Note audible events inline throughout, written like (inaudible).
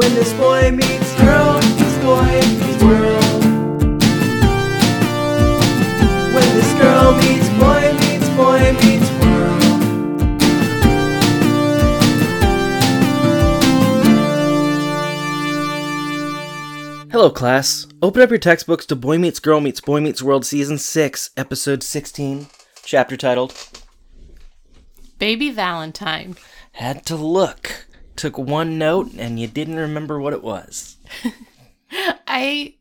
When this boy meets girl, meets boy meets world. When this girl meets boy meets boy meets world. Hello, class. Open up your textbooks to Boy Meets Girl Meets Boy Meets World Season 6, Episode 16, chapter titled Baby Valentine. Had to Look. Took one note and you didn't remember what it was. (laughs) I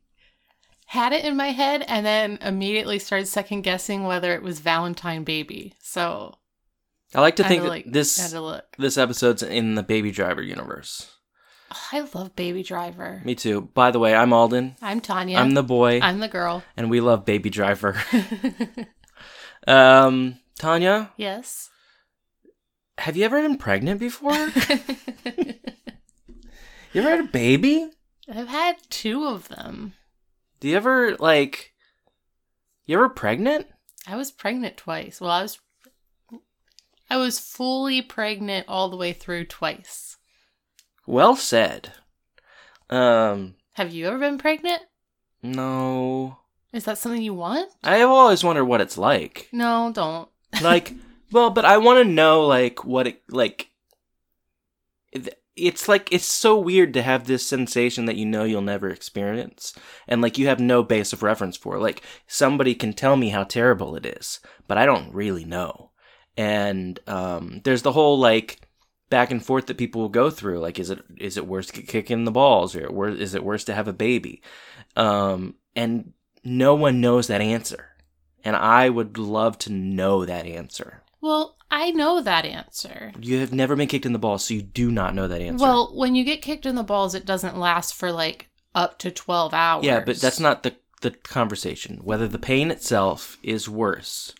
had it in my head and then immediately started second guessing whether it was Valentine Baby. So I like to think to, like, had this this episode's in the Baby Driver universe. Oh, I love Baby Driver. Me too. By the way, I'm Alden. I'm Tanya. I'm the boy, I'm the girl. and we love Baby Driver. (laughs) um, Tanya, yes. Have you ever been pregnant before? (laughs) you ever had a baby? I've had two of them. Do you ever like? You ever pregnant? I was pregnant twice. Well, I was I was fully pregnant all the way through twice. Well said. Um, Have you ever been pregnant? no. Is that something you want? I have always wondered what it's like. No, don't. Like, (laughs) well, but I want to know like what it like. It's like it's so weird to have this sensation that you know you'll never experience, and like you have no base of reference for. Like somebody can tell me how terrible it is, but I don't really know. And um, there's the whole like back and forth that people will go through. Like, is it is it worse to kicked in the balls, or is it worse to have a baby? Um, and no one knows that answer, and I would love to know that answer. Well, I know that answer. You have never been kicked in the balls, so you do not know that answer. Well, when you get kicked in the balls, it doesn't last for like up to 12 hours. yeah, but that's not the the conversation. Whether the pain itself is worse,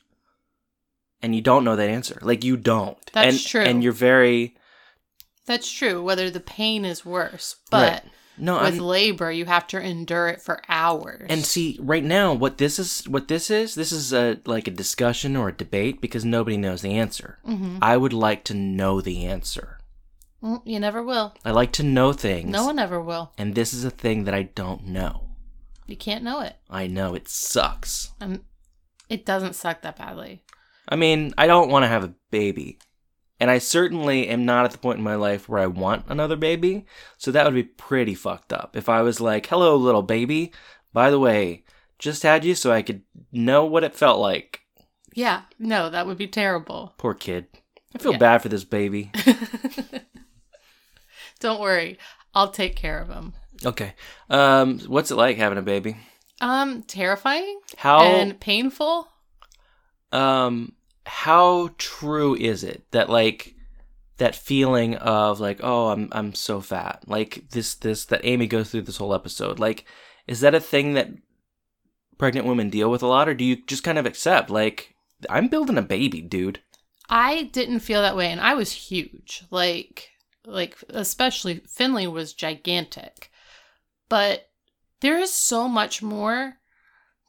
and you don't know that answer. Like you don't. That's and, true. And you're very That's true, whether the pain is worse. But Right. No. with I'm, labor, you have to endure it for hours. And see, right now, what this is, what this is, this is a like a discussion or a debate because nobody knows the answer. Mhm. I would like to know the answer. Mm, you never will. I like to know things. No one ever will. And this is a thing that I don't know. You can't know it. I know it sucks. Um, it doesn't suck that badly. I mean, I don't want to have a baby. And I certainly am not at the point in my life where I want another baby. So that would be pretty fucked up. If I was like, hello, little baby. By the way, just had you so I could know what it felt like. Yeah, no, that would be terrible. Poor kid. I feel Yeah. bad for this baby. (laughs) Don't worry, I'll take care of him. Okay. Um, what's it like having a baby? Um, terrifying How and painful. um how true is it that like that feeling of like oh I'm I'm so fat like this this that Amy goes through this whole episode like is that a thing that pregnant women deal with a lot or do you just kind of accept like I'm building a baby dude I didn't feel that way, and I was huge. Like, like especially Finley was gigantic, but there is so much more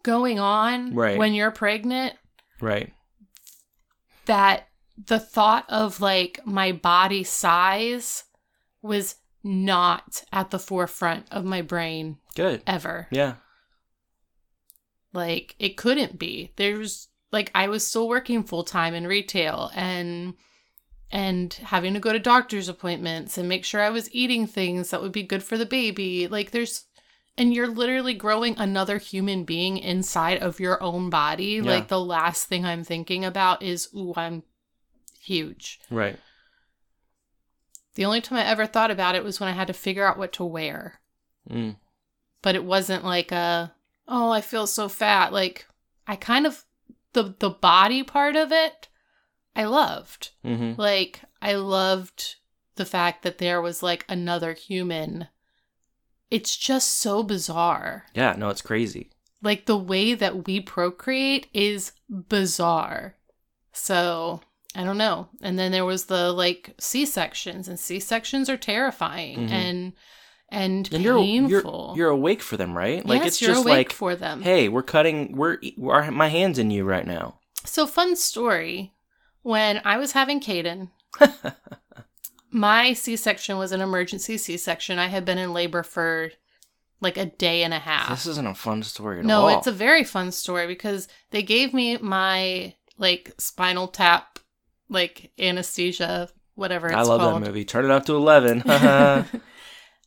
going on Right. when you're pregnant right that the thought of like my body size was not at the forefront of my brain good ever. yeah Like it couldn't be. There's like I was still working full time in retail and and having to go to doctor's appointments and make sure I was eating things that would be good for the baby. Like there's and you're literally growing another human being inside of your own body. Yeah. Like the last thing I'm thinking about is, ooh, I'm huge. right The only time I ever thought about it was when I had to figure out what to wear. mm. But it wasn't like a, oh, I feel so fat. Like I kind of the the body part of it I loved. mm-hmm. Like I loved the fact that there was like another human. It's just so bizarre. yeah no it's crazy Like the way that we procreate is bizarre. So, I don't know. And then there was the like C-sections and C-sections are terrifying Mhm. and and, and you're, painful. you're you're awake for them right like yes, it's you're just awake like for them. hey we're cutting we're, we're my hands in you right now So fun story. When I was having Caden, (laughs) my C-section was an emergency C-section. I had been in labor for like a day and a half. This isn't a fun story at no, all. No, it's a very fun story because they gave me my like spinal tap, like anesthesia, whatever it's I love called. that movie. Turn it up to eleven. (laughs) (laughs)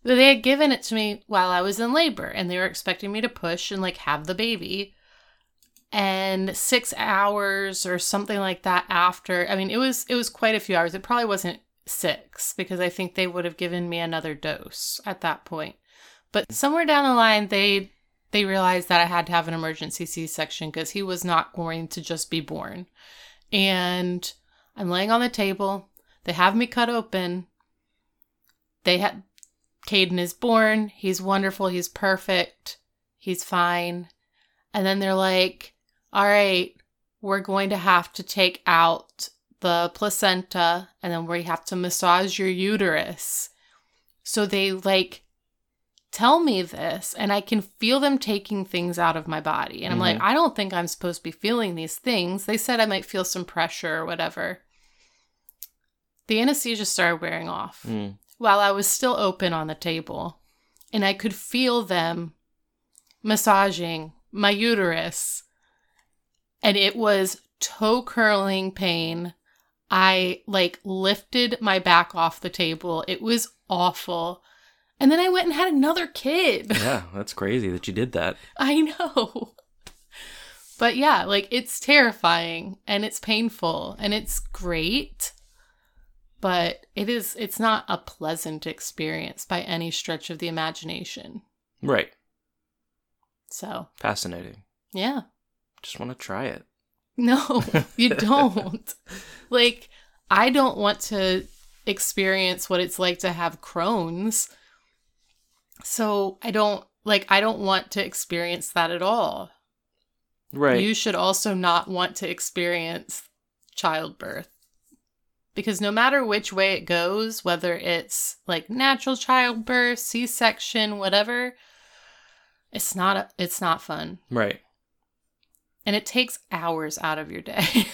They had given it to me while I was in labor, and they were expecting me to push and like have the baby. And six hours or something like that after, I mean, it was it was quite a few hours. It probably wasn't six because I think they would have given me another dose at that point. But somewhere down the line, they they realized that I had to have an emergency C section because he was not going to just be born. And I'm laying on the table. They have me cut open. They had Caden is born. He's wonderful. He's perfect. He's fine. And then they're like, all right, we're going to have to take out the placenta and then we have to massage your uterus. So they like tell me this and I can feel them taking things out of my body. And I'm like, I don't think I'm supposed to be feeling these things. They said I might feel some pressure or whatever. The anesthesia started wearing off Mm. while I was still open on the table. And I could feel them massaging my uterus. And it was toe curling pain. I like lifted my back off the table. It was awful. And then I went and had another kid. (laughs) Yeah, that's crazy that you did that. I know. (laughs) But yeah, like it's terrifying and it's painful and it's great. But it is it's not a pleasant experience by any stretch of the imagination. Right. So, Fascinating. yeah. Just want to try it. No, you don't. like I don't want to experience what it's like to have Crohn's. So, I don't like I don't want to experience that at all. Right. You should also not want to experience childbirth. Because no matter which way it goes, whether it's like natural childbirth, C-section, whatever, it's not a, it's not fun. right. And it takes hours out of your day. (laughs)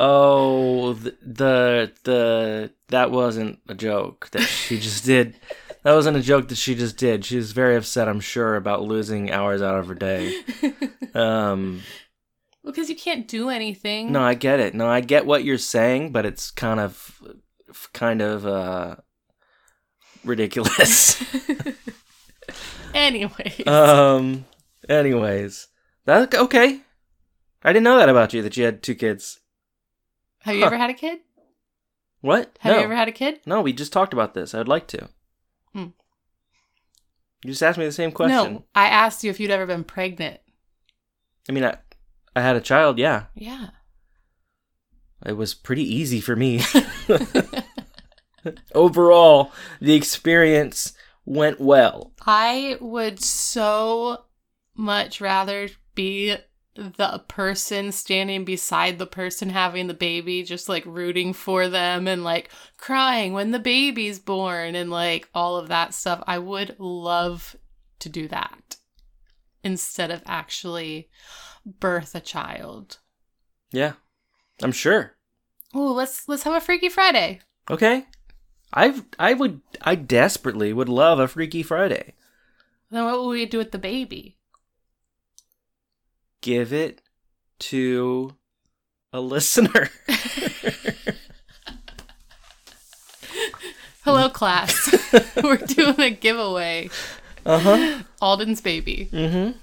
Oh, the, the the that wasn't a joke that she just did. That wasn't a joke that she just did. She was very upset, I'm sure, about losing hours out of her day. Um, because you can't do anything. no, I get it. No, I get what you're saying, but it's kind of, kind of uh, ridiculous. (laughs) Anyways. um. Anyways, that okay. I didn't know that about you that you had two kids. Have you huh. ever had a kid? What? Have no. you ever had a kid? No, we just talked about this. I'd like to. Hmm. You just asked me the same question. No. I asked you if you'd ever been pregnant. I mean, I, I had a child, yeah. Yeah. It was pretty easy for me. (laughs) (laughs) Overall, the experience went well. I would so much rather be the person standing beside the person having the baby, just like rooting for them and like crying when the baby's born and like all of that stuff. I would love to do that instead of actually birth a child. Yeah, I'm sure. Oh, let's let's have a Freaky Friday. Okay. I've I would I desperately would love a Freaky Friday. Then what will we do with the baby? Give it to a listener. (laughs) Hello, class. (laughs) We're doing a giveaway. uh huh. Alden's baby. Mm-hmm.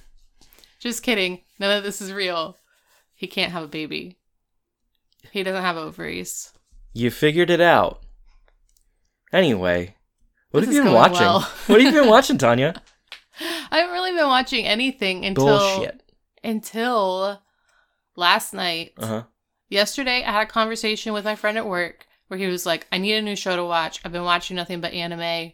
Just kidding. None of this is real. He can't have a baby. He doesn't have ovaries. You figured it out. Anyway, what This have you been watching? well. what have you been (laughs) watching, Tanya? I haven't really been watching anything until Bullshit. Until last night. Uh huh. Yesterday, I had a conversation with my friend at work where he was like, "I need a new show to watch. I've been watching nothing but anime.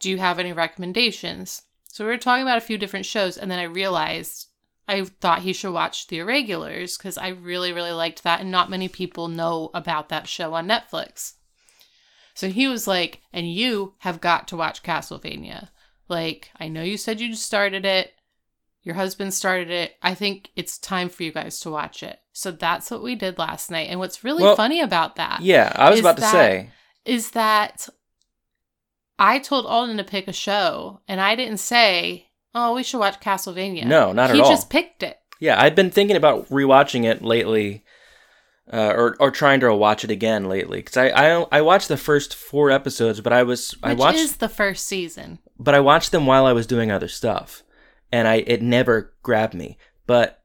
Do you have any recommendations?" So we were talking about a few different shows, and then I realized I thought he should watch The Irregulars because I really, really liked that, and not many people know about that show on Netflix. So he was like, "And you have got to watch Castlevania. Like, I know you said you just started it. Your husband started it. I think it's time for you guys to watch it. So that's what we did last night. And what's really Well, funny about that Yeah, I was about to that- say. is that I told Alden to pick a show, and I didn't say, "Oh, we should watch Castlevania." No, not at all. he just picked it. Yeah, I've been thinking about rewatching it lately, uh, or or trying to watch it again lately. Because I, I I watched the first four episodes, but I was I watched is the first season. but I watched them while I was doing other stuff, and I it never grabbed me. But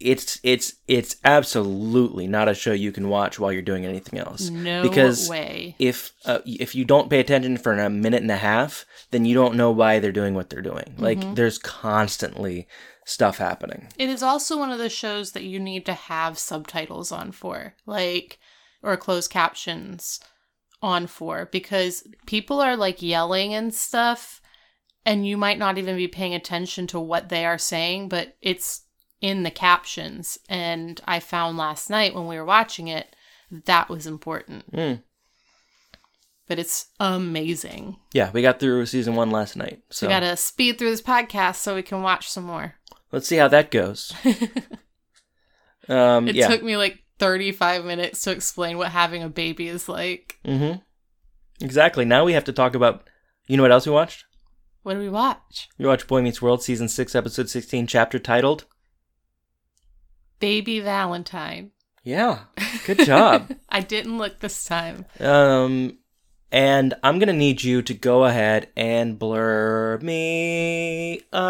it's it's it's absolutely not a show you can watch while you're doing anything else. No because way. if uh, if you don't pay attention for a minute and a half, then you don't know why they're doing what they're doing. Like there's constantly stuff happening. It is also one of the shows that you need to have subtitles on for, like, or closed captions on for, because people are like yelling and stuff, and you might not even be paying attention to what they are saying, but it's in the captions. And I found last night when we were watching it, that was important. Mm. But it's amazing. Yeah, we got through season one last night, so we gotta speed through this podcast so we can watch some more. let's see how that goes. (laughs) um, It yeah. took me like 35 minutes to explain what having a baby is like. mm-hmm. Exactly. Now we have to talk about. You know what else we watched? What do we watch? We watch Boy Meets World season six, episode sixteen, chapter titled. Baby Valentine. Yeah, (laughs) good job. I didn't look this time. um, and I'm gonna need you to go ahead and blur me up.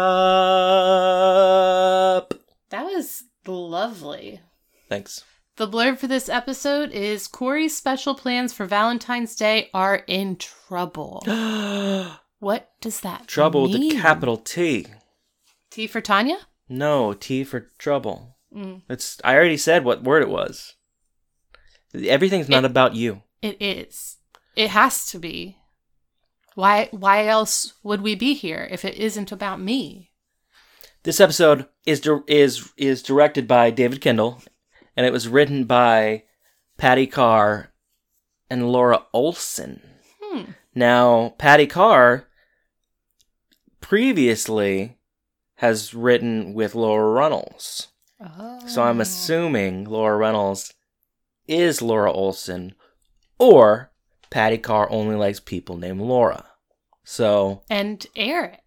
That was lovely. Thanks. The blurb for this episode is Corey's special plans for Valentine's Day are in trouble. (gasps) (gasps) (gasps) What does that Trouble with mean? a capital T. T for Tanya? No, T for trouble. Mm, It's. I already said what word it was. Everything's not It- about you. it is. It has to be. Why why else would we be here if it isn't about me? This episode is is is directed by David Kendall, and it was written by Patty Carr and Laura Olson. Hmm. Now, Patty Carr previously has written with Laura Runnels, Oh. so I'm assuming Laura Reynolds is Laura Olson, or Patty Carr only likes people named Laura. So And Eric.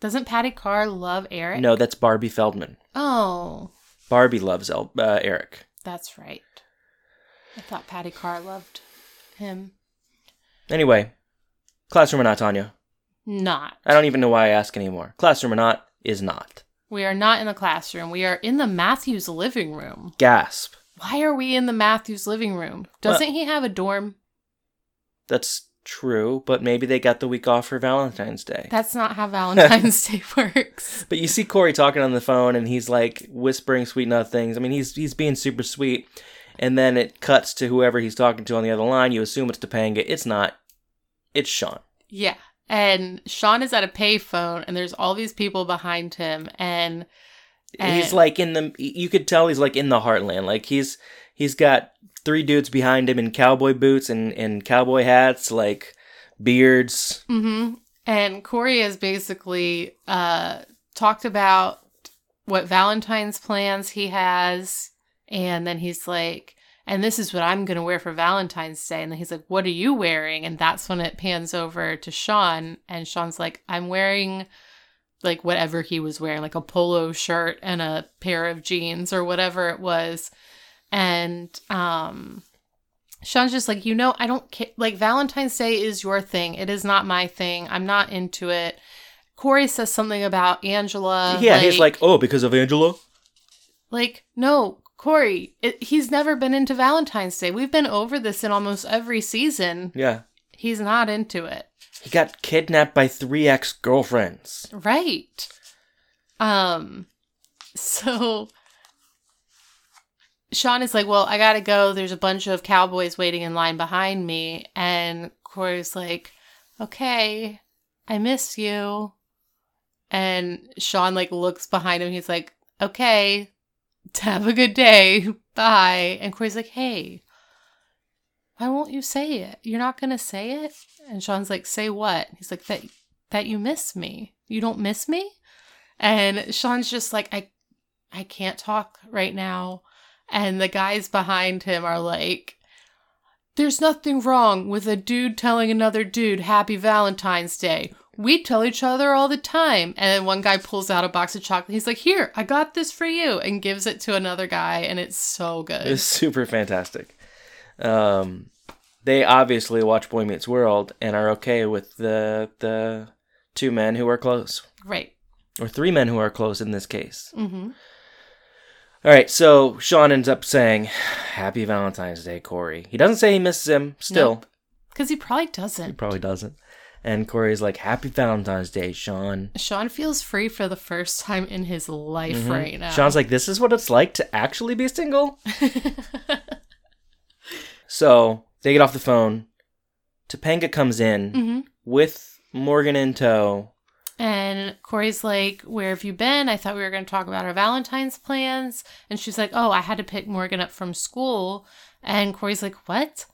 Doesn't Patty Carr love Eric? no, that's Barbie Feldman. Oh, Barbie loves El- uh, Eric. that's right. I thought Patty Carr loved him. Anyway, classroom or not, Tanya? Not. I don't even know why I ask anymore. Classroom or not is not. We are not in the classroom. We are in the Matthews living room. Gasp. Why are we in the Matthews living room? Doesn't he have a dorm? That's true, but maybe they got the week off for Valentine's Day. That's not how (laughs) Valentine's Day works. (laughs) But you see Corey talking on the phone and he's like whispering sweet nothings. I mean, he's he's being super sweet. And then it cuts to whoever he's talking to on the other line. You assume it's Topanga. It's not. It's Sean. Yeah. And Sean is at a payphone and there's all these people behind him and he's like in the you could tell he's like in the heartland. Like he's he's got three dudes behind him in cowboy boots and, and cowboy hats, like beards. hmm And Corey has basically uh, talked about what Valentine's plans he has. And then he's like, and this is what I'm going to wear for Valentine's Day. And then he's like, what are you wearing? And that's when it pans over to Sean. And Sean's like, I'm wearing like whatever he was wearing, like a polo shirt and a pair of jeans or whatever it was. And um, Sean's just like, you know, I don't care. Like, Valentine's Day is your thing. It is not my thing. I'm not into it. Corey says something about Angela. yeah, he's like, oh, because of Angela. like, no, Corey, it, he's never been into Valentine's Day. We've been over this in almost every season. Yeah, He's not into it. he got kidnapped by three ex girlfriends. Right. Um, so Sean is like, Well, I gotta go. There's a bunch of cowboys waiting in line behind me. And Corey's like, Okay, I miss you. And Sean like looks behind him. He's like, Okay, have a good day. (laughs) Bye. And Corey's like, Hey, why won't you say it? You're not gonna say it? And Sean's like, Say what? He's like, That that you miss me. You don't miss me? And Sean's just like, I I can't talk right now. And the guys behind him are like, There's nothing wrong with a dude telling another dude happy Valentine's Day. We tell each other all the time. And one guy pulls out a box of chocolate. He's like, Here, I got this for you, and gives it to another guy. And it's so good. It's super fantastic. Um, they obviously watch Boy Meets World and are okay with the the two men who are close, right. or three men who are close in this case. hmm All right, so Sean ends up saying, "Happy Valentine's Day, Corey." He doesn't say he misses him. Still, Nope. Because he probably doesn't. He probably doesn't. And Corey's like, "Happy Valentine's Day, Sean." Sean feels free for the first time in his life Mhm. right now. Sean's like, "This is what it's like to actually be single." (laughs) So they get off the phone. Topanga comes in hmm with Morgan in tow. And Corey's like, Where have you been? I thought we were going to talk about our Valentine's plans. And she's like, Oh, I had to pick Morgan up from school. And Corey's like, What?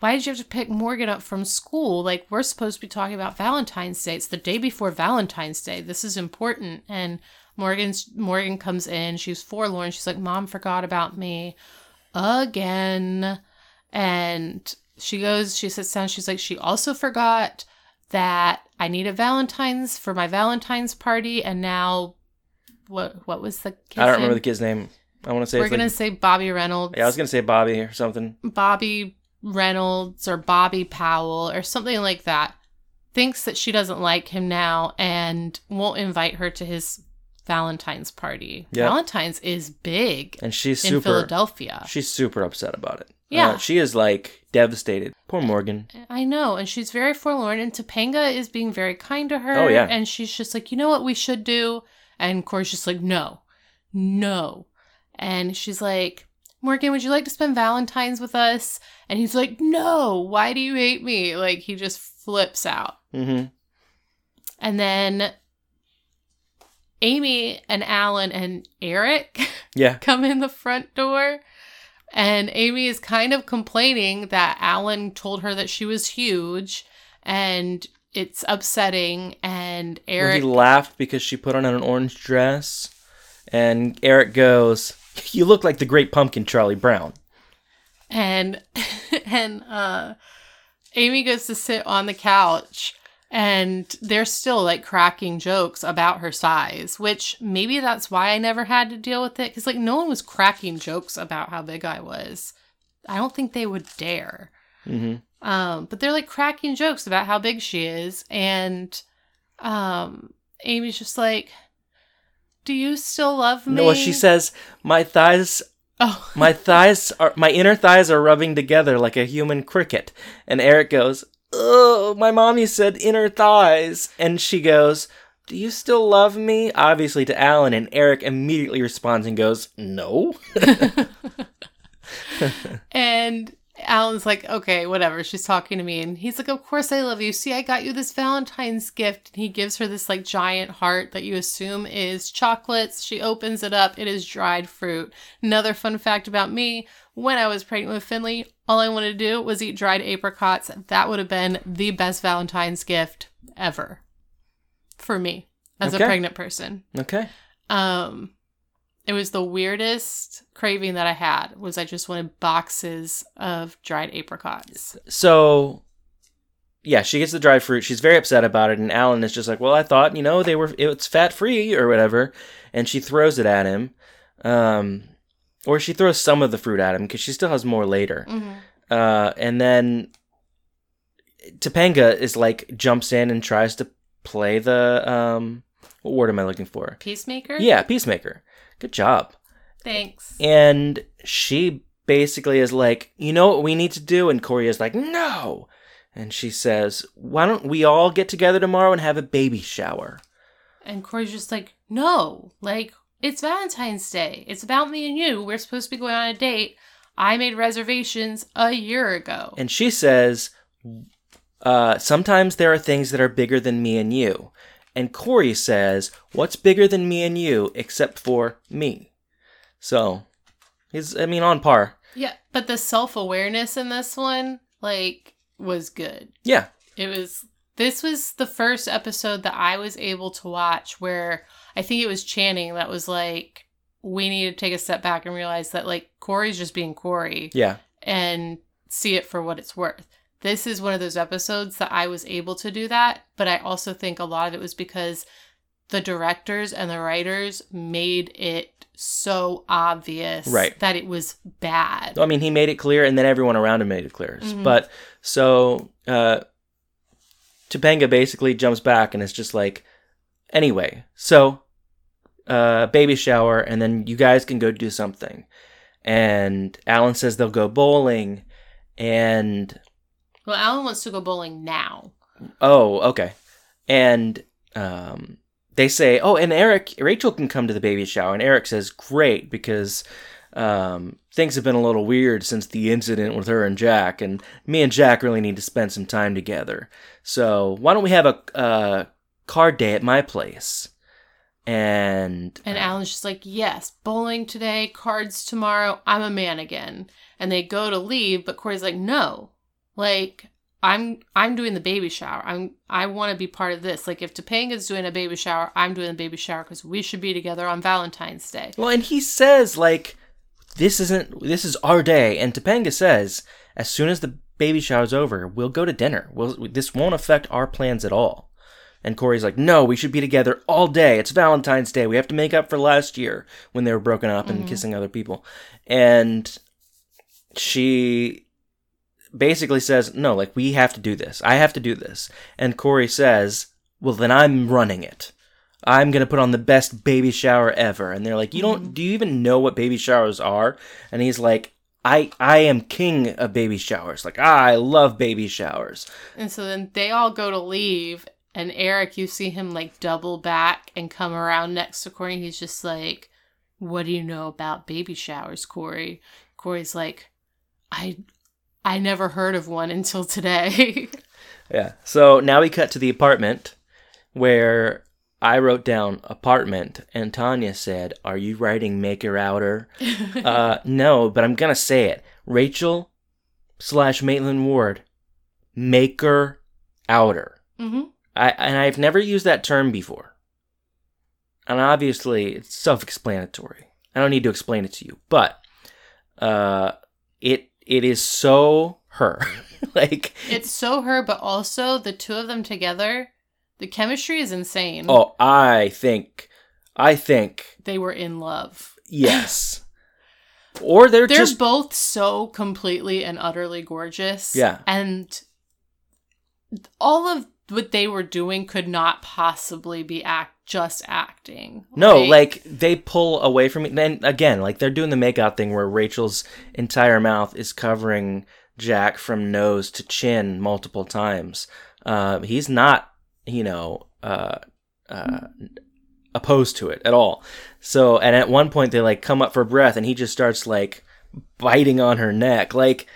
Why did you have to pick Morgan up from school? Like, we're supposed to be talking about Valentine's Day. It's the day before Valentine's Day. This is important. And Morgan's Morgan comes in. She's forlorn. She's like, Mom forgot about me again. And she goes, she sits down. She's like, she also forgot that I need a Valentine's for my Valentine's party, and now what? What was the? Kid's I don't remember the kid's name. I want to say We're gonna like, say Bobby Reynolds. yeah, I was gonna say Bobby or something. Bobby Reynolds or Bobby Powell or something like that. Thinks that she doesn't like him now and won't invite her to his Valentine's party. Yeah. Valentine's is big And she's in super. Philadelphia. She's super upset about it. Yeah. Uh, she is like devastated. Poor Morgan. I know, and she's very forlorn. And Topanga is being very kind to her. Oh, yeah. and she's just like, you know what we should do? And Corey's just like, no, no. And she's like, Morgan, would you like to spend Valentine's with us? And he's like, no. Why do you hate me? Like he just flips out. hmm And then Amy and Alan and Eric (laughs) Yeah. come in the front door. And Amy is kind of complaining that Alan told her that she was huge and it's upsetting. And Eric, he laughed because she put on an orange dress, and Eric goes, "You look like the Great Pumpkin, Charlie Brown." And (laughs) and uh Amy goes to sit on the couch and they're still like cracking jokes about her size, which maybe that's why I never had to deal with it cuz like no one was cracking jokes about how big I was. I don't think they would dare. hmm Um but they're like cracking jokes about how big she is and um Amy's just like do you still love me? No, she says, "My thighs Oh. (laughs) my thighs are my inner thighs are rubbing together like a human cricket. And eric goes oh my mommy said inner thighs. And she goes do you still love me? Obviously to alan and eric immediately responds and goes no. (laughs) (laughs) And Alan's like, okay, whatever. She's talking to me. And he's like, of course I love you. See, I got you this Valentine's gift. And he gives her this like giant heart that you assume is chocolates. She opens it up. It is dried fruit. Another fun fact about me when I was pregnant with Finley, all I wanted to do was eat dried apricots. That would have been the best Valentine's gift ever for me as Okay. a pregnant person. okay Um, it was the weirdest craving that I had. Was I just wanted boxes of dried apricots? so yeah she gets the dried fruit she's very upset about it and alan is just like well i thought you know they were it's fat free or whatever and she throws it at him um or she throws some of the fruit at him because she still has more later Mm-hmm. Uh, and then Topanga is like jumps in and tries to play the um what word am I looking for? Peacemaker. Yeah, peacemaker. Good job. Thanks. And she basically is like, you know what we need to do? And Corey is like, no. And she says, why don't we all get together tomorrow and have a baby shower? And Corey's just like, no, like it's Valentine's Day. It's about me and you. We're supposed to be going on a date. I made reservations a year ago. And she says, uh, sometimes there are things that are bigger than me and you. And Corey says, what's bigger than me and you except for me? So, he's, I mean, on par. yeah, but the self awareness in this one, like, was good. Yeah. It was This was the first episode that I was able to watch where I think it was Channing that was like, we need to take a step back and realize that like Corey's just being Corey Yeah. and see it for what it's worth. This is one of those episodes that I was able to do that, but I also think a lot of it was because the directors and the writers made it so obvious Right. that it was bad. I mean, he made it clear, and then everyone around him made it clear. Mhm. But so uh, Topanga basically jumps back and it's just like, anyway, so uh, baby shower, and then you guys can go do something. And Alan says they'll go bowling, and Well, Alan wants to go bowling now. oh, okay, and um, they say, oh, and Eric, Rachel can come to the baby shower, and Eric says, great, because um, things have been a little weird since the incident with her and Jack, and me and Jack really need to spend some time together. So why don't we have a uh, card day at my place? And And Alan's just like, yes, bowling today, cards tomorrow. I'm a man again. And they go to leave, but Corey's like, no, like I'm I'm doing the baby shower. I'm I want to be part of this. Like if Topanga's doing a baby shower, I'm doing the baby shower because we should be together on Valentine's Day. well, and he says like, this isn't this is our day, and Topanga says as soon as the baby shower's over, we'll go to dinner. We'll, this won't affect our plans at all. And Corey's like, no, we should be together all day. It's Valentine's Day. We have to make up for last year when they were broken up and mm-hmm. kissing other people. And she basically says, no, like, we have to do this. I have to do this. And Corey says, well, then I'm running it. I'm going to put on the best baby shower ever. And they're like, you don't, do you even know what baby showers are? And he's like, I, I am king of baby showers. Like, ah, I love baby showers. And so then they all go to leave, and Eric, you see him like double back and come around next to Corey. He's just like, "What do you know about baby showers, Corey?" Corey's like, "I, I never heard of one until today." (laughs) Yeah. So now we cut to the apartment where I wrote down apartment and Tanya said, Are you writing maker outer? (laughs) uh, no, but I'm going to say it. Rachel slash Maitland Ward, maker outer. hmm I, and I've never used that term before. And obviously, it's self explanatory. I don't need to explain it to you. But uh, it it is so her. (laughs) like, It's so her, but also the two of them together, the chemistry is insane. Oh, I think, I think, They were in love. yes. (laughs) or they're, They're just both so completely and utterly gorgeous. Yeah. And all of what they were doing could not possibly be act just acting. no, like they pull away from me. And again, like they're doing the makeout thing where Rachel's entire mouth is covering Jack from nose to chin multiple times. Uh, he's not, you know, uh, uh, opposed to it at all. So, and at one point they like come up for breath, and he just starts like biting on her neck, like.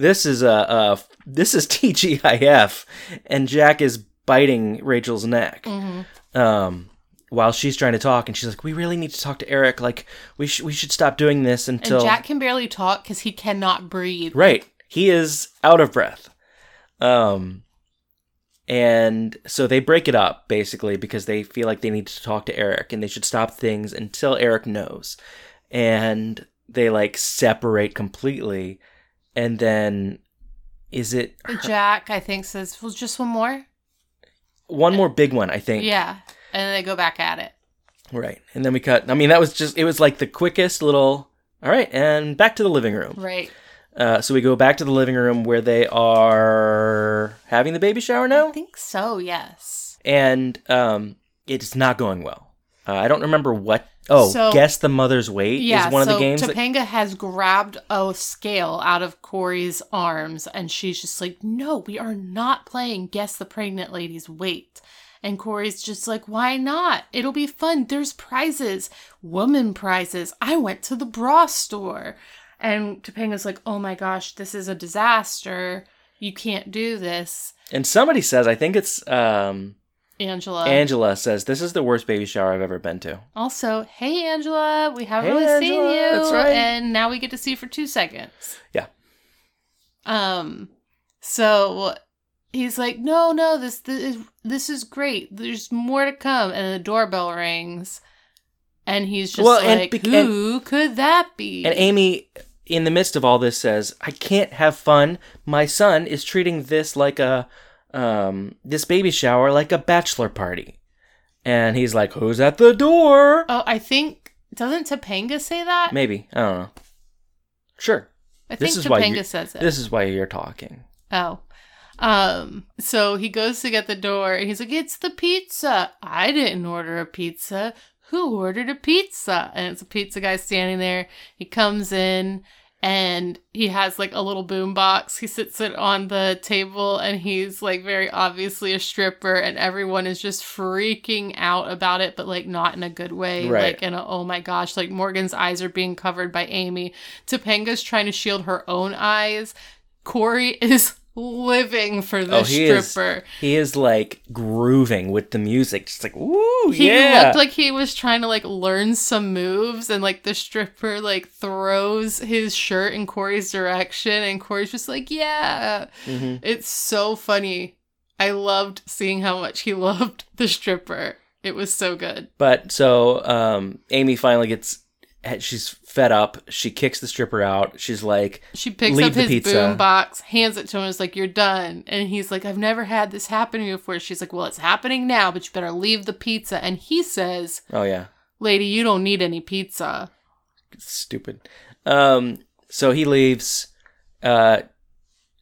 This is a, a this is (laughs) TGIF, and Jack is biting Rachel's neck hmm um, while she's trying to talk, and she's like, "We really need to talk to Eric. Like, we sh- we should stop doing this And until Jack can barely talk because he cannot breathe. right. He is out of breath. Um, and so they break it up basically because they feel like they need to talk to Eric, and they should stop things until Eric knows, and they like separate completely, and then is it Jack, I think, says, "Well, just one more." One more big one? I think. Yeah, and then they go back at it. Right. And then we cut. I mean, that was just, it was like the quickest little, all right, and back to the living room. Right. Uh, so we go back to the living room where they are having the baby shower now. I think so. Yes. And um, it's not going well. Uh, I don't remember what. Oh, So- guess the mother's weight Yeah. is one so of the games. that- Topanga has grabbed a scale out of Corey's arms, and she's just like, "No, we are not playing guess the pregnant lady's weight." And Corey's just like, "Why not? It'll be fun. There's prizes, woman prizes. I went to the bra store." And Topanga's like, "Oh my gosh, this is a disaster. You can't do this." and somebody says, I think it's um, Angela. Angela says, this is the worst baby shower I've ever been to. Also, hey Angela, we haven't Hey, really seen Angela, you, that's right. and now we get to see you for two seconds. Yeah. Um. So he's like, "No, no, this this is this is great. There's more to come." And the doorbell rings, and he's just Well, and like, bec- "Who could that be?" And Amy, in the midst of all this, says, "I can't have fun. My son is treating this like a um this baby shower like a bachelor party." And he's like, "Who's at the door?" oh, I think doesn't Topanga say that? Maybe I don't know. Sure. I this think is Topanga says it. This is why you're talking. Oh. Um, so he goes to get the door and he's like, It's the pizza. I didn't order a pizza. Who ordered a pizza? And it's a pizza guy standing there. He comes in and he has like a little boom box. He sits it on the table and he's like very obviously a stripper and everyone is just freaking out about it, but like not in a good way. Right. Like in a oh my gosh, like Morgan's eyes are being covered by Amy. Topanga's trying to shield her own eyes. Corey (laughs) is living for the Oh, he is- stripper. He is like grooving with the music, just like woo, He yeah. looked like he was trying to like learn some moves and like the stripper like throws his shirt in Corey's direction and Corey's just like, yeah. Mhm. It's so funny. I loved seeing how much he (laughs) loved the stripper. It was so good. But so um, Amy finally gets. She's fed up. She kicks the stripper out. She's like, She picks up the his pizza. boom box, hands it to him, is like, You're done. And he's like, I've never had this happen before. She's like, Well, it's happening now, but you better leave the pizza. And he says, "Oh yeah, Lady, you don't need any pizza. stupid." Um, so he leaves. Uh,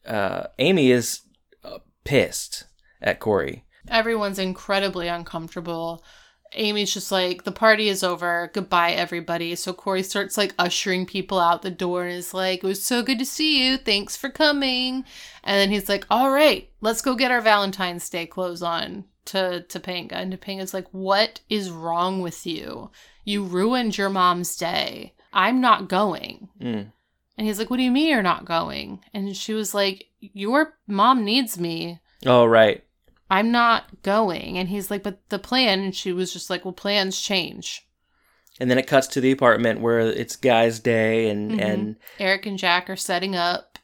uh, Amy is uh, pissed at Corey. Everyone's incredibly uncomfortable. Amy's just like, the party is over. Goodbye, everybody. So Corey starts like ushering people out the door and is like, it was so good to see you. Thanks for coming. And then he's like, all right, let's go get our Valentine's Day clothes on to Topanga. And Topanga's like, what is wrong with you? You ruined your mom's day. I'm not going. Mm. And he's like, what do you mean you're not going? And she was like, your mom needs me. Oh right. I'm not going. And he's like, but the plan. And she was just like, well, plans change. And then it cuts to the apartment where it's guys' day, and Mhm. and Eric and Jack are setting up.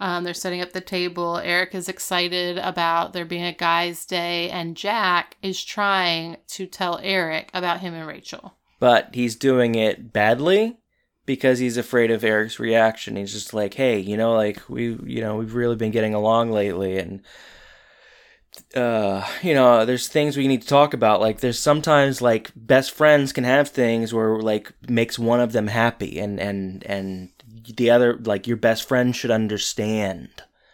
Um, they're setting up the table. Eric is excited about there being a guy's day, and Jack is trying to tell Eric about him and Rachel. but he's doing it badly because he's afraid of Eric's reaction. He's just like, "Hey, you know, like we, you know, we've really been getting along lately, and uh, you know, there's things we need to talk about. Like, there's sometimes like best friends can have things where like makes one of them happy, and and and the other, like your best friend should understand."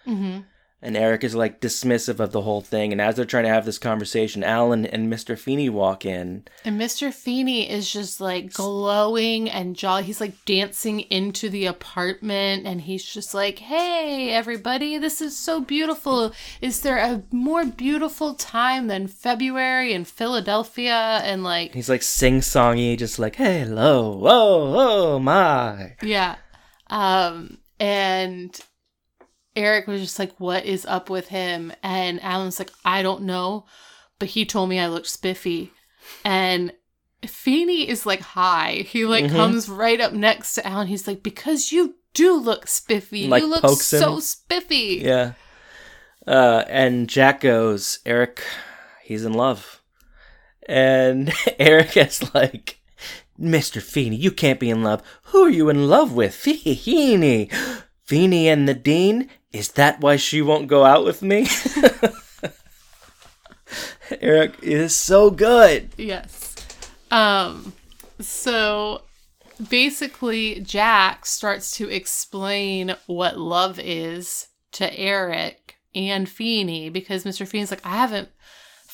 Mm-hmm. And Eric is like dismissive of the whole thing. And as they're trying to have this conversation, Alan and Mr. Feeney walk in. And Mr. Feeney is just like glowing and jolly. He's like dancing into the apartment and he's just like, hey, everybody, this is so beautiful. Is there a more beautiful time than February in Philadelphia? And like, He's like sing songy, just like, hello, whoa, oh my. yeah. Um, and Eric was just like, what is up with him? And Alan's like, I don't know, but he told me I looked spiffy. And Feeney is like, hi. He like Mhm. comes right up next to Alan. He's like, because you do look spiffy. Like you look pokes him. so spiffy. Yeah. Uh, and Jack goes, Eric, he's in love. And (laughs) Eric is like, Mr. Feeney, you can't be in love. Who are you in love with? Feeney. (gasps) Feeney and the Dean? Is that why she won't go out with me? (laughs) Eric is so good. Yes. Um so basically Jack starts to explain what love is to Eric and Feeney because Mr. Feeney's like, I haven't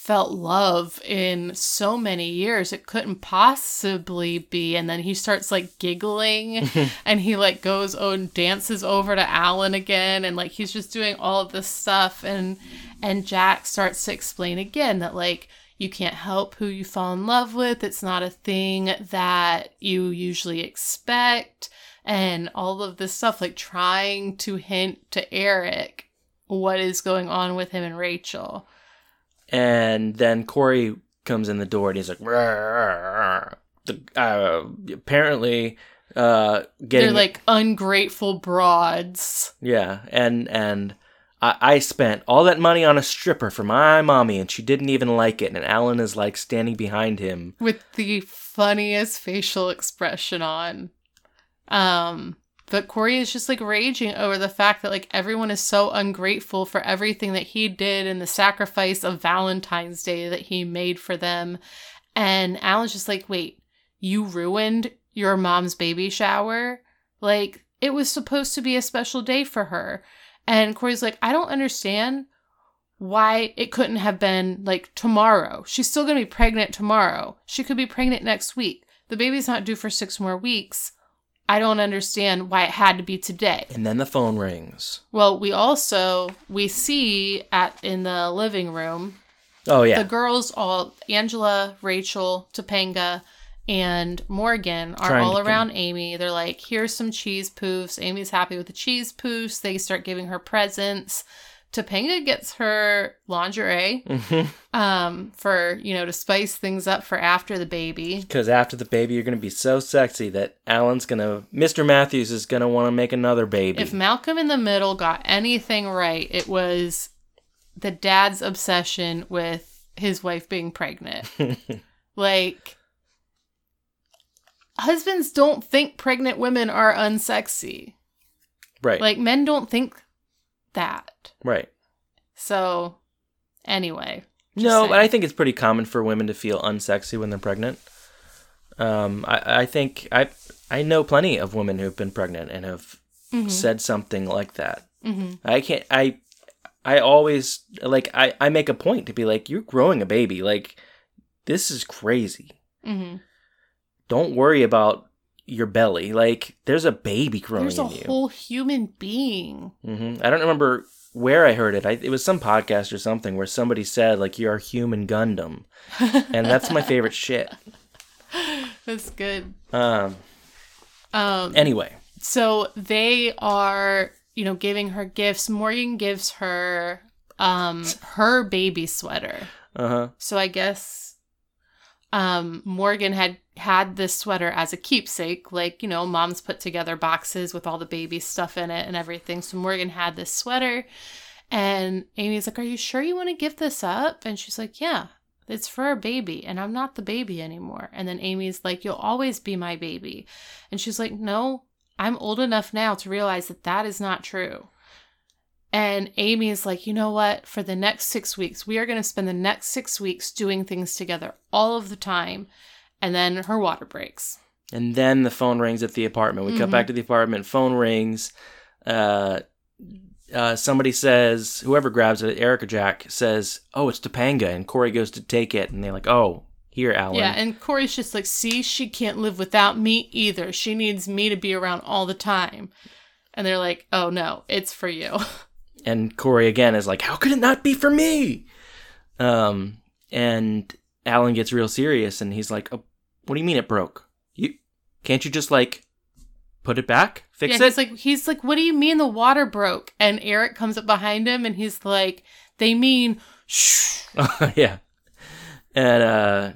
felt love in so many years. It couldn't possibly be. And then he starts like giggling (laughs) and he like goes oh and dances over to Alan again and like he's just doing all of this stuff and and Jack starts to explain again that like you can't help who you fall in love with. It's not a thing that you usually expect and all of this stuff like trying to hint to Eric what is going on with him and Rachel. And then Corey comes in the door and he's like, uh, apparently, uh, getting They're like ungrateful broads. yeah, and and I, I spent all that money on a stripper for my mommy and she didn't even like it. And Alan is like standing behind him. with the funniest facial expression on. Um, but Corey is just like raging over the fact that like everyone is so ungrateful for everything that he did and the sacrifice of Valentine's Day that he made for them. And Alan's just like, wait, you ruined your mom's baby shower? Like, it was supposed to be a special day for her. And Corey's like, I don't understand why it couldn't have been like tomorrow. She's still going to be pregnant tomorrow. She could be pregnant next week. The baby's not due for six more weeks. I don't understand why it had to be today. And then the phone rings. Well, we also we see at in the living room Oh, yeah. the girls all Angela, Rachel, Topanga, and Morgan are Trying all around Amy. They're like, here's some cheese poofs. Amy's happy with the cheese poofs. They start giving her presents. Topanga gets her lingerie Because um, for, you know, to spice things up for after the baby. Because after the baby, you're going to be so sexy that Alan's going to, Mr. Matthews is going to want to make another baby. If Malcolm in the Middle got anything right, it was the dad's obsession with his wife being pregnant. (laughs) like, husbands don't think pregnant women are unsexy. right. Like, men don't think that. right. So, anyway. No, saying. but I think it's pretty common for women to feel unsexy when they're pregnant. Um, I, I think I I know plenty of women who've been pregnant and have Mhm. said something like that. Mhm. I can't. I I always like. I I make a point to be like, you're growing a baby. Like this is crazy. Mhm. Don't worry about your belly. Like there's a baby growing There's a in you. A whole human being. hmm I don't remember where I heard it. I, it was some podcast or something where somebody said like you're a human Gundam, and that's my favorite shit. (laughs) That's good. Um. Um, Anyway, so they are, you know, giving her gifts. Morgan gives her um her baby sweater. uh huh. So I guess um Morgan had had this sweater as a keepsake, like, you know, mom's put together boxes with all the baby stuff in it and everything. So Morgan had this sweater and Amy's like, "Are you sure you want to give this up?" And she's like, "Yeah. It's for a baby and I'm not the baby anymore." And then Amy's like, "You'll always be my baby." And she's like, "No, I'm old enough now to realize that that is not true." And Amy is like, you know what? For the next six weeks, we are going to spend the next six weeks doing things together all of the time. And then her water breaks. And then the phone rings at the apartment. We cut Mhm. back to the apartment. Phone rings. Uh, uh, somebody says, whoever grabs it, Erica Jack says, "Oh, it's Topanga," and Cory goes to take it, and they're like, "Oh, here, Alan." Yeah. And Cory's just like, see, she can't live without me either. She needs me to be around all the time. And they're like, oh no, it's for you. (laughs) And Cory again is like, "How could it not be for me?" Um, and Alan gets real serious, and he's like, oh, "What do you mean it broke? You can't you just like put it back, fix yeah, it?" he's like, he's like, what do you mean the water broke? And Eric comes up behind him and he's like, they mean, shh. (laughs) yeah. And uh,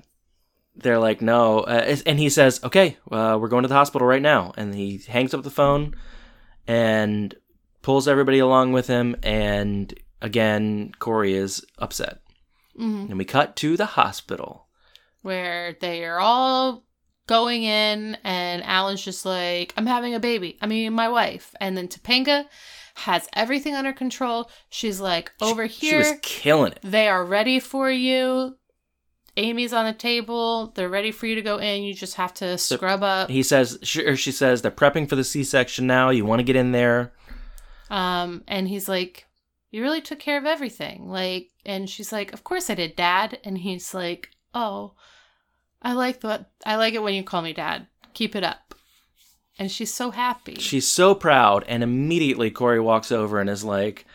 they're like, no. Uh, and he says, okay, uh, we're going to the hospital right now. And he hangs up the phone and pulls everybody along with him. And again, Cory is upset. Mhm. And we cut to the hospital. where they are all going in and Alan's just like, I'm having a baby. I mean, my wife. And then Topanga has everything under control. She's like, over She here, was killing it. they are ready for you. Amy's on the table. They're ready for you to go in. You just have to scrub up. He says, she, or she says, they're prepping for the C section now. You want to get in there. Um, and he's like, You really took care of everything. Like, and she's like, Of course I did, Dad. And he's like, Oh, I like that. I like it when you call me Dad. Keep it up. And she's so happy. She's so proud, and immediately Cory walks over and is like,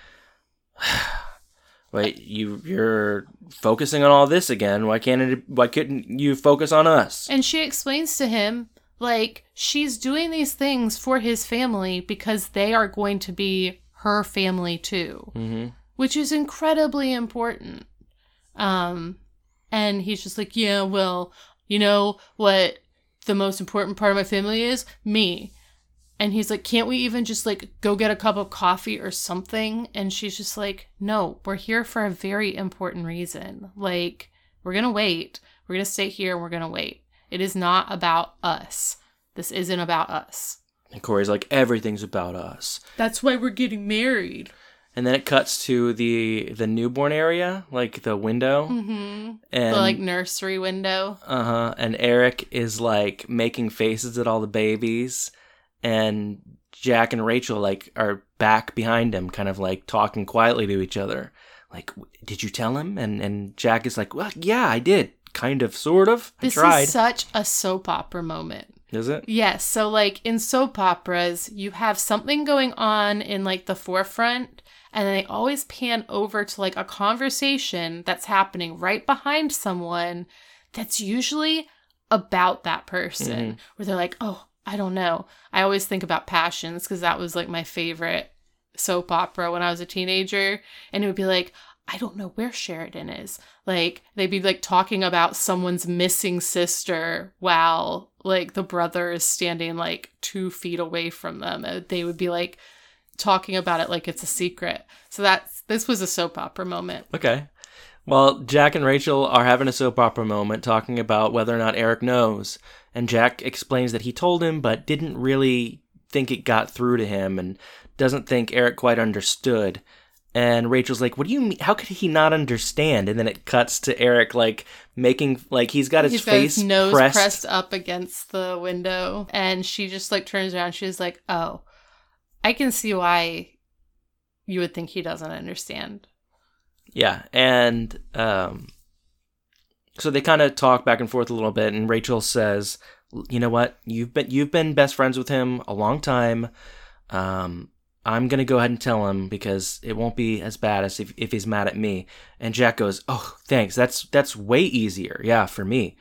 (sighs) "Wait, you you're focusing on all this again? Why can't it? Why couldn't you focus on us?" and she explains to him, like, she's doing these things for his family because they are going to be her family too. hmm which is incredibly important. Um, and he's just like, yeah, well, you know what the most important part of my family is? Me. and he's like, "Can't we even just like go get a cup of coffee or something?" And she's just like, "No, we're here for a very important reason. Like, we're going to wait. We're going to stay here and we're going to wait. It is not about us. This isn't about us." And Cory's like, everything's about us. That's why we're getting married. And then it cuts to the the newborn area, like the window, Mm-hmm. and the like nursery window. uh huh. And Eric is like making faces at all the babies, and Jack and Rachel like are back behind him, kind of like talking quietly to each other. Like, did you tell him? And and Jack is like, well, yeah, I did, kind of, sort of. I This tried. is such a soap opera moment. is it? Yes. So, like in soap operas, you have something going on in like the forefront, and then they always pan over to like a conversation that's happening right behind someone that's usually about that person, mm-hmm. where they're like, oh, I don't know. I always think about Passions because that was like my favorite soap opera when I was a teenager. And it would be like, I don't know where Sheridan is. Like, they'd be like talking about someone's missing sister while like the brother is standing like two feet away from them. Uh, They would be like talking about it like it's a secret. So that's this was a soap opera moment. Okay. Well, Jack and Rachel are having a soap opera moment talking about whether or not Eric knows. And Jack explains that he told him, but didn't really think it got through to him and doesn't think Eric quite understood. And Rachel's like, What do you mean? How could he not understand? And then it cuts to Eric, like, making, like, he's got his He's got face his nose pressed. pressed. up against the window, and she just like turns around. She's like, "Oh, I can see why you would think he doesn't understand." Yeah, and um, so they kind of talk back and forth a little bit, and Rachel says, "You know what? You've been you've been best friends with him a long time. Um, I'm gonna go ahead and tell him because it won't be as bad as if, if he's mad at me." And Jack goes, "Oh, thanks. That's that's way easier. Yeah, for me."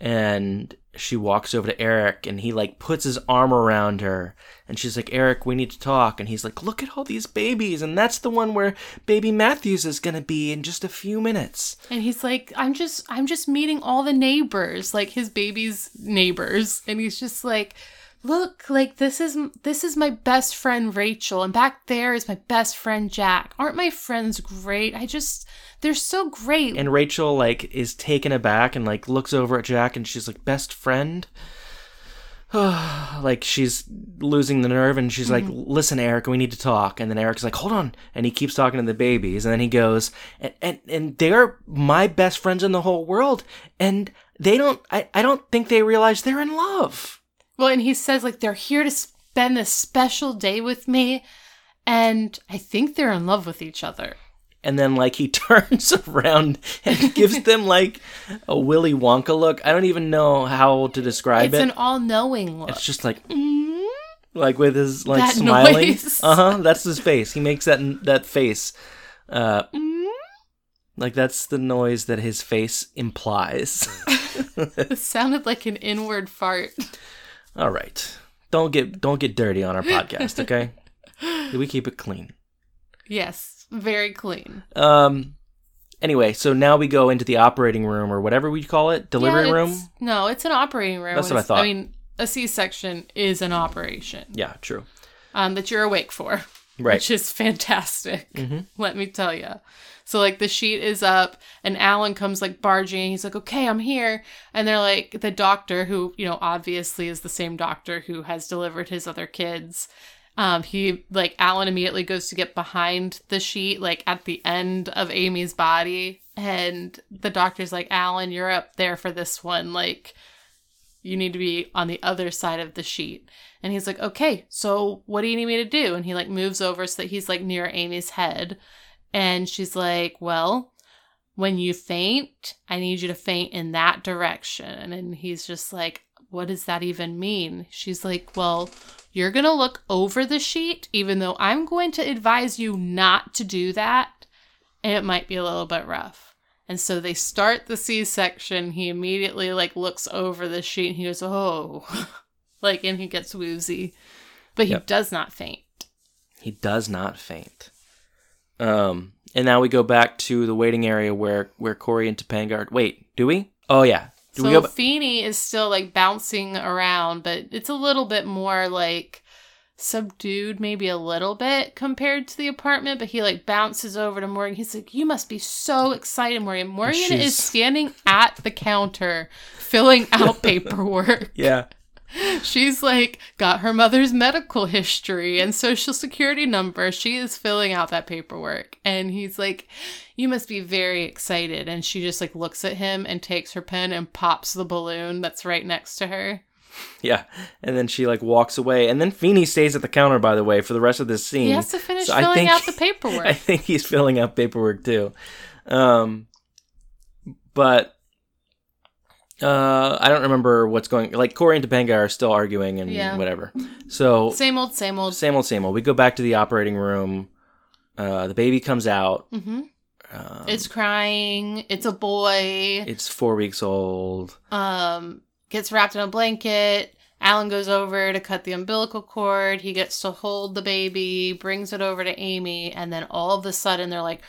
And she walks over to Eric, and he like puts his arm around her, and she's like, "Eric, we need to talk." And he's like, "Look at all these babies, and that's the one where baby Matthews is gonna be in just a few minutes." And he's like, "I'm just, I'm just meeting all the neighbors, like his baby's neighbors." And he's just like, "Look, like this is this is my best friend Rachel, and back there is my best friend Jack. Aren't my friends great? I just, they're so great." And Rachel like is taken aback and like looks over at Jack, and she's like, "Best friend." (sighs) like she's losing the nerve and she's like mm-hmm. listen eric we need to talk and then eric's like hold on and he keeps talking to the babies and then he goes and and, and they're my best friends in the whole world and they don't I, I don't think they realize they're in love Well, and he says like they're here to spend this special day with me, and I think they're in love with each other. and then like he (laughs) turns around and gives them like a willy wonka look. I don't even know how to describe It's it. It's an all-knowing look. it's just like mm, like with his like That smiling. (laughs) uh-huh that's his face. He makes that that face uh mm, like that's the noise that his face implies. (laughs) It sounded like an inward fart. All right don't get don't get dirty on our podcast okay (laughs) we keep it clean Yes, very clean. um anyway so now we go into the operating room or whatever we call it delivery Yeah, room No, it's an operating room. That's what I thought. I mean, a C-section is an operation yeah true um, that you're awake for, right which is fantastic. Mhm. Let me tell you. So like the sheet is up, and Alan comes like barging. He's like, "Okay, I'm here," and they're like, the doctor, who you know obviously is the same doctor who has delivered his other kids. Um, he like Alan immediately goes to get behind the sheet, like at the end of Amy's body, and the doctor's like, "Alan, you're up there for this one. Like, you need to be on the other side of the sheet." And he's like, "Okay, so what do you need me to do?" And he like moves over so that he's like near Amy's head, and she's like, "Well." When you faint, I need you to faint in that direction. And he's just like, What does that even mean? She's like, Well, you're going to look over the sheet, even though I'm going to advise you not to do that. And it might be a little bit rough. And so they start the C section. He immediately like looks over the sheet and he goes, Oh, (laughs) like, and he gets woozy, but he Yep. does not faint. He does not faint. Um, and now we go back to the waiting area where where Cory and Topanga are. Wait, do we? Oh yeah. Do so we go? ba- Feeny is still like bouncing around, but it's a little bit more like subdued maybe a little bit compared to the apartment, but he like bounces over to Morgan. He's like, You must be so excited, Morgan. Morgan is standing at the counter filling out (laughs) paperwork. Yeah. (laughs) She's like got her mother's medical history and social security number. She is filling out that paperwork. And he's like, You must be very excited. And she just like looks at him and takes her pen and pops the balloon that's right next to her. Yeah. And then she like walks away. And then Feeny stays at the counter, by the way, for the rest of this scene. He has to finish So I filling think- out the (laughs) paperwork. I think he's filling out paperwork too. Um, but uh, I don't remember what's going. Like Cory and Topanga are still arguing and Yeah. whatever. So same old, same old. same old, same old. We go back to the operating room. Uh, the baby comes out. hmm Um, It's crying. It's a boy. it's four weeks old. um gets wrapped in a blanket alan goes over to cut the umbilical cord he gets to hold the baby brings it over to amy and then all of a sudden they're like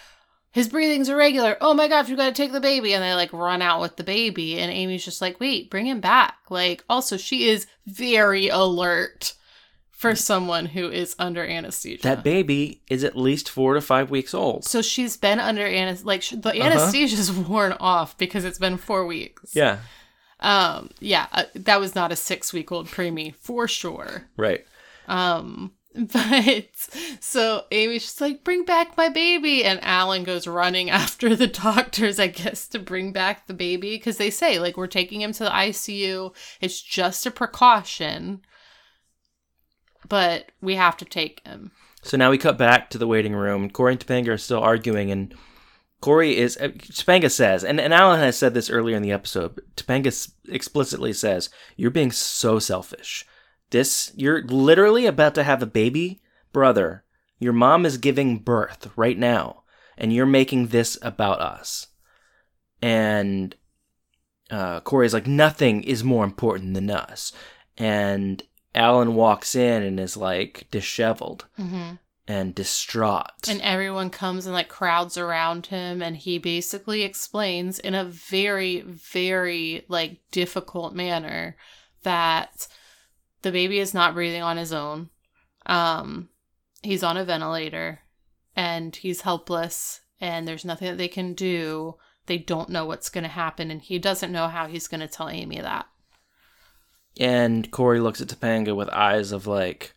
his breathing's irregular oh my gosh you gotta take the baby and they like run out with the baby and amy's just like wait bring him back like also she is very alert for someone who is under anesthesia That baby is at least four to five weeks old. so she's been under anesthesia like the Uh-huh. anesthesia's (laughs) worn off because it's been four weeks Yeah, um, yeah, uh, that was not a six week old preemie for sure. right. Um, (laughs) but so Amy's just like, bring back my baby. And Alan goes running (laughs) after the doctors, I guess, to bring back the baby. Cause they say, like, we're taking him to the ICU. It's just a precaution, but we have to take him. So now we cut back to the waiting room. Cory and Topanga are still arguing, and Cory is. Uh, Topanga says, and, and Alan has said this earlier in the episode. Topanga explicitly says, "You're being so selfish. This, you're literally about to have a baby brother. Your mom is giving birth right now, and you're making this about us." And uh, Cory's like, "Nothing is more important than us." And Alan walks in and is like disheveled Mm-hmm. and distraught. And everyone comes and like crowds around him, and he basically explains in a very, very like difficult manner that the baby is not breathing on his own. Um, he's on a ventilator, and he's helpless, and there's nothing that they can do. They don't know what's going to happen, and he doesn't know how he's going to tell Amy that. and Cory looks at Topanga with eyes of like,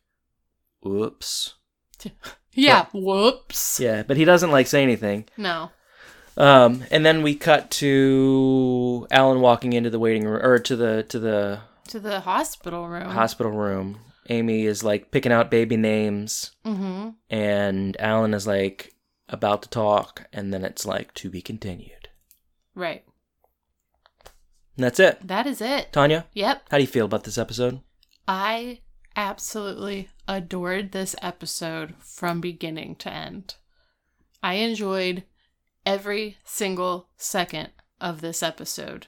whoops. (laughs) Yeah. Whoops. Yeah, but he doesn't like say anything. No. Um, and then we cut to Alan walking into the waiting room or to the to the To the hospital room. hospital room. Amy is like picking out baby names, mm-hmm. and Alan is like about to talk, and then it's like to be continued. Right. And that's it. That is it. Tanya, Yep. how do you feel about this episode? I absolutely adored this episode from beginning to end. I enjoyed every single second of this episode.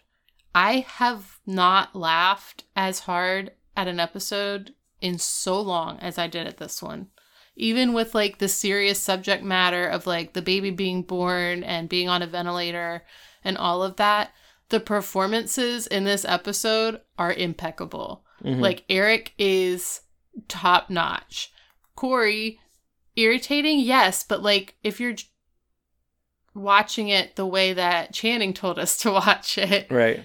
I have not laughed as hard at an episode in so long as I did at this one. Even with like the serious subject matter of like the baby being born and being on a ventilator and all of that, the performances in this episode are impeccable. Mhm. Like Eric is top notch. Cory, irritating, yes, but like if you're watching it the way that Channing told us to (laughs) watch it, right.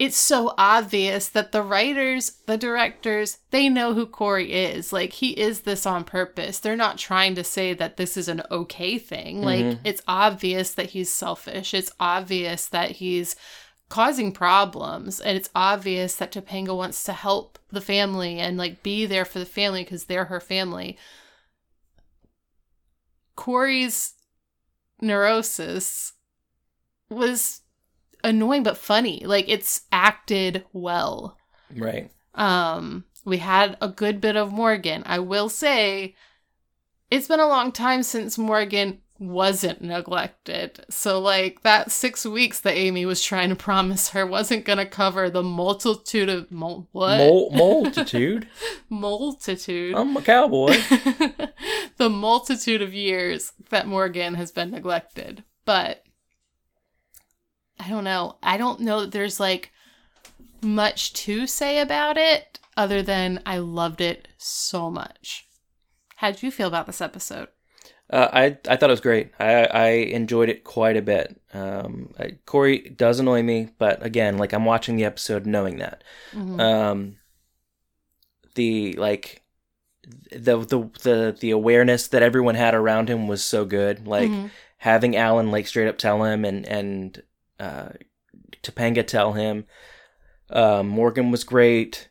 It's so obvious that the writers, the directors, they know who Cory is. Like he is this on purpose. They're not trying to say that this is an okay thing. Like Mhm. it's obvious that he's selfish. It's obvious that he's causing problems and it's obvious that Topanga wants to help the family and like be there for the family because they're her family. Cory's neurosis was annoying but funny. Like it's acted well. Right. Um we had a good bit of Morgan. I will say it's been a long time since Morgan wasn't neglected. So like that 6 weeks that Amy was trying to promise her wasn't going to cover the multitude of mul- what? Mul- multitude. (laughs) multitude. I'm a cowboy. (laughs) the multitude of years that Morgan has been neglected. But I don't know. I don't know that there's like much to say about it. other than I loved it so much. How did you feel about this episode? Uh, I I thought it was great. I I enjoyed it quite a bit. Um, I, Cory does annoy me, but again, like I'm watching the episode knowing that. Mhm. Um, the like the the the the awareness that everyone had around him was so good. Like Mhm. having Alan like straight up tell him and and uh, Topanga tell him. Um, Morgan was great.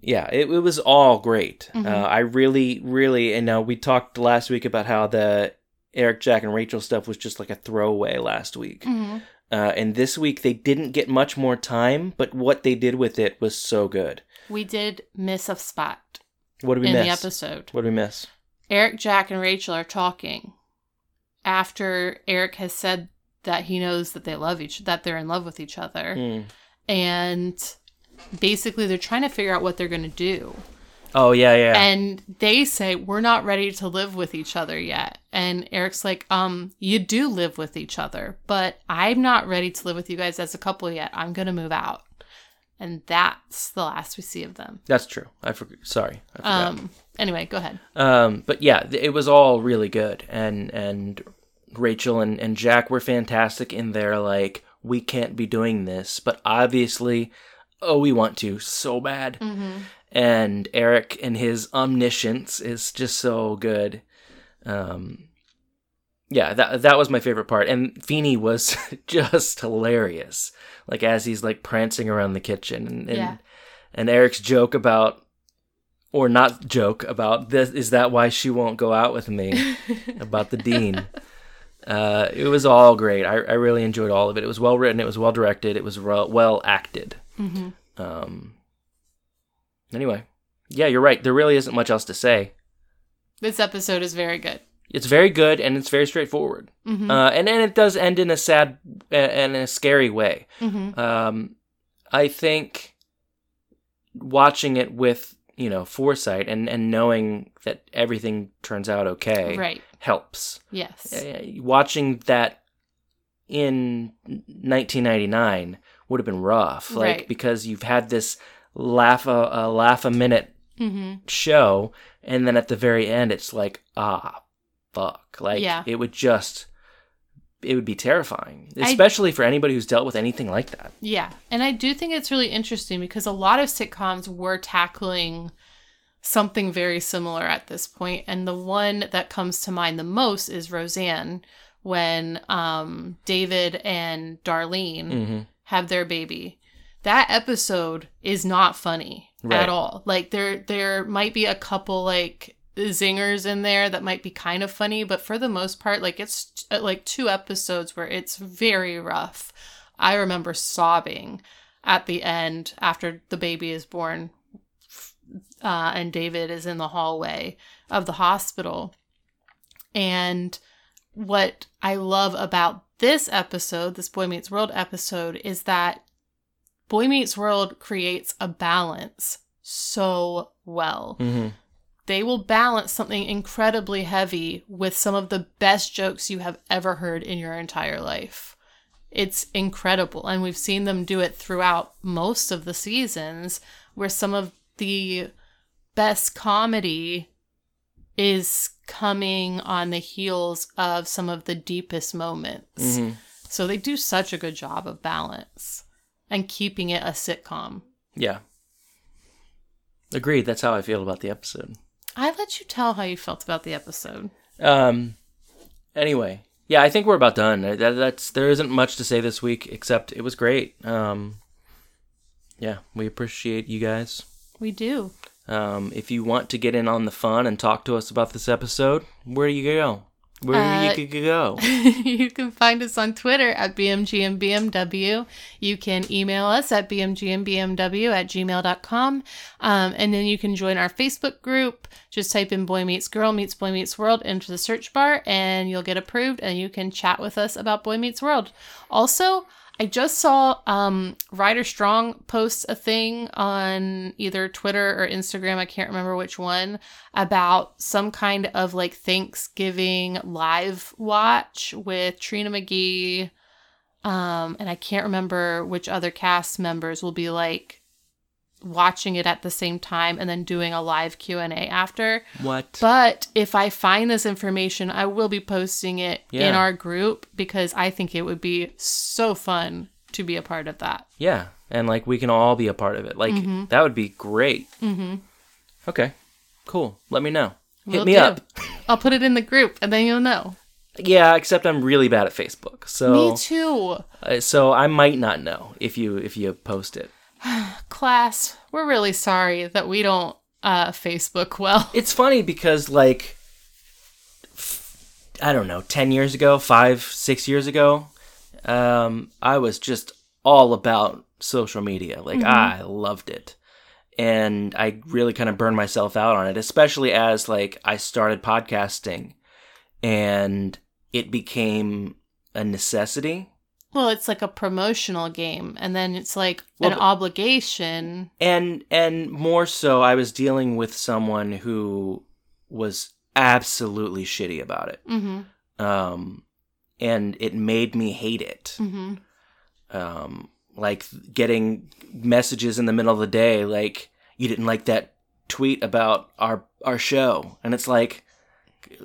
Yeah, it, it was all great. Mhm. Uh, I really, really, and now we talked last week about how the Eric, Jack, and Rachel stuff was just like a throwaway last week. Mhm. Uh, and this week they didn't get much more time, but what they did with it was so good. We did miss a spot What did we in miss? the episode. What did we miss? Eric, Jack, and Rachel are talking after Eric has said that he knows that they love each that they're in love with each other. Hmm. And basically they're trying to figure out what they're going to do. Oh yeah, yeah. And they say we're not ready to live with each other yet. And Eric's like, "Um, you do live with each other, but I'm not ready to live with you guys as a couple yet. I'm going to move out." And that's the last we see of them. That's true. I forgot. Sorry, I forgot. Um anyway, go ahead. Um, but yeah, it was all really good, and and Rachel and and Jack were fantastic in their like we can't be doing this, but obviously, oh, we want to so bad. Mhm. And Eric and his omniscience is just so good. Um, yeah, that that was my favorite part, and Feeny was (laughs) just hilarious. Like as he's like prancing around the kitchen, and and, Yeah. and Eric's joke about, or not joke about this is that why she won't go out with me (laughs) about the dean. Uh, it was all great. I, I really enjoyed all of it. It was well written. It was well directed. It was well, well acted. Mhm. Um. Anyway, yeah, you're right. There really isn't much else to say. This episode is very good. It's very good and it's very straightforward. Mhm. Uh, and and it does end in a sad and in a scary way. Mhm. Um, I think watching it with you know foresight and and knowing that everything turns out okay Right. Helps. Yes. Uh, watching that in 1999 would have been rough, like Right. because you've had this laugh a, a laugh a minute Mhm. show, and then at the very end, it's like ah, fuck, like Yeah. it would just. It would be terrifying, I- especially for anybody who's dealt with anything like that. Yeah. And I do think it's really interesting because a lot of sitcoms were tackling something very similar at this point. And the one that comes to mind the most is Roseanne when um, David and Darlene hmm have their baby. That episode is not funny Right. at all. Like there there might be a couple like zingers in there that might be kind of funny, but for the most part like it's uh, like two episodes where it's very rough. I remember sobbing at the end after the baby is born uh, and David is in the hallway of the hospital. And what I love about this episode, this Boy Meets World episode, is that Boy Meets World creates a balance so well. hmm They will balance something incredibly heavy with some of the best jokes you have ever heard in your entire life. It's incredible. And we've seen them do it throughout most of the seasons, where some of the best comedy is coming on the heels of some of the deepest moments. hmm So they do such a good job of balance and keeping it a sitcom. Yeah. Agreed. That's how I feel about the episode. I let you tell how you felt about the episode. Um. Anyway, yeah, I think we're about done. That, that's there isn't much to say this week except it was great. Um. Yeah, we appreciate you guys. We do. Um, if you want to get in on the fun and talk to us about this episode, where do you go? Where Uh, you could go? (laughs) you can find us on Twitter at BMGMBMW. You can email us at BMGMBMW at gmail.com. Um, and then you can join our Facebook group. Just type in Boy Meets Girl Meets Boy Meets World into the search bar and you'll get approved and you can chat with us about Boy Meets World. Also, I just saw um, Rider Strong post a thing on either Twitter or Instagram, I can't remember which one, about some kind of like Thanksgiving live watch with Trina McGee. Um, and I can't remember which other cast members will be like watching it at the same time and then doing a live Q&A after. What? But if I find this information, I will be posting it in our group because I think it would be so fun to be a part of that. yeah, and like we can all be a part of it. Like Mm-hmm. that would be great. Mm-hmm. Okay, cool. Let me know. Hit Will me do. up. (laughs) I'll put it in the group and then you'll know. Yeah, except I'm really bad at Facebook, so Me too. uh, so I might not know if you if you post it. (sighs) Class, we're really sorry that we don't uh Facebook well. (laughs) It's funny because like f- I don't know, 10 years ago, 5 6 years ago, um I was just all about social media. Like I loved it. And I really kind of burned myself out on it, especially as like I started podcasting and it became a necessity. Well, it's like a promotional game and then it's like Well, an obligation. and and more so i was dealing with someone who was absolutely shitty about it Mhm. um and it made me hate it Mhm. um like getting messages in the middle of the day like you didn't like that tweet about our our show and it's like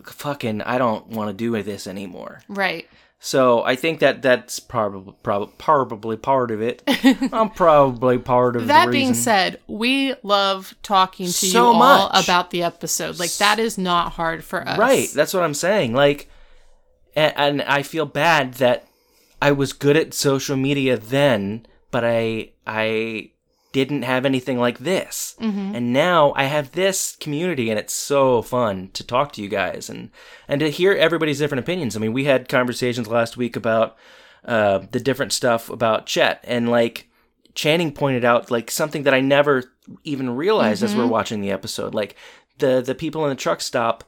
fucking i don't want to do this anymore Right. So i think that that's probably probably probably part of it (laughs) i'm probably part of That being said, we love talking to you So all much. about the episode. Like that is not hard for us. Right. That's what I'm saying. Like, and, and I feel bad that I was good at social media then, but I I didn't have anything like this, Mm-hmm. and now I have this community, and it's so fun to talk to you guys and and to hear everybody's different opinions. I mean, we had conversations last week about uh, the different stuff about Chet, and like Channing pointed out like something that I never even realized as we're watching the episode. Like the the people in the truck stop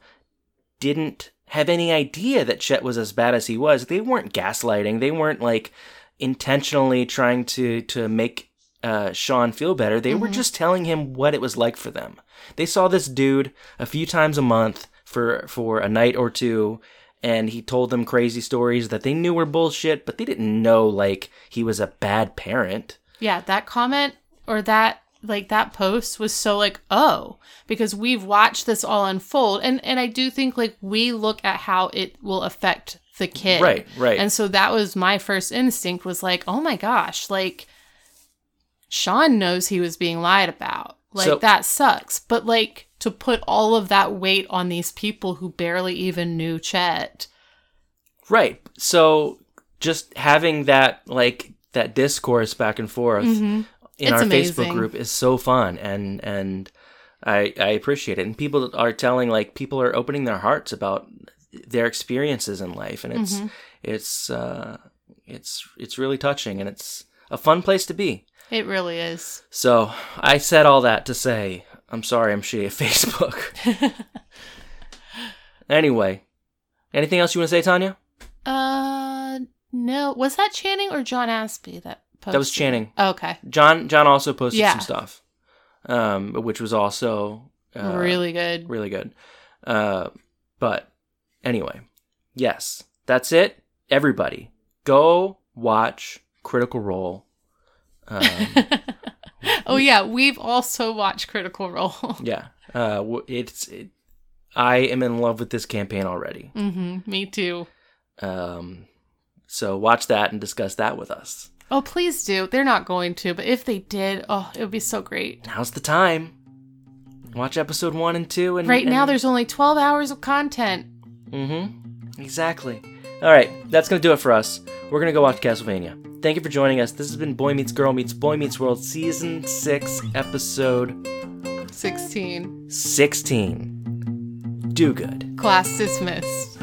didn't have any idea that Chet was as bad as he was. They weren't gaslighting. They weren't like intentionally trying to to make uh, Shawn feel better. They were just telling him what it was like for them. They saw this dude a few times a month for for a night or two, and he told them crazy stories that they knew were bullshit, but they didn't know like he was a bad parent. Yeah, that comment or that like that post was so like, oh, because we've watched this all unfold. And and I do think like we look at how it will affect the kid. Right, right. And so that was my first instinct was like, oh my gosh, like Shawn knows he was being lied about. Like So- that sucks. But like to put all of that weight on these people who barely even knew Chet. Right. So just having that like that discourse back and forth in It's our amazing. Facebook group is so fun and and I I appreciate it. And people are telling like people are opening their hearts about their experiences in life and it's it's uh it's it's really touching and it's a fun place to be. It really is. So I said all that to say I'm sorry I'm shitty at (laughs) Facebook. (laughs) anyway, anything else you want to say, Tanya? Uh no. Was that Channing or John Aspie that posted? That was Channing. Oh, okay. John John also posted Yeah. some stuff, um, which was also uh, really good. really good. Uh, but anyway, yes, that's it. Everybody, go watch Critical Role. Um, (laughs) oh yeah, we've also watched Critical Role. (laughs) yeah, uh, it's. It, I am in love with this campaign already. hmm Me too. Um, so watch that and discuss that with us. Oh, please do. They're not going to, but if they did, oh, it would be so great. Now's the time. Watch episode one and two, and Right now, there's only 12 hours of content. Mm-hmm. Exactly. All right, that's gonna do it for us. We're gonna go watch Castlevania. Thank you for joining us. This has been Boy Meets Girl Meets Boy Meets World, season six, episode 16. sixteen. Do good. Class dismissed.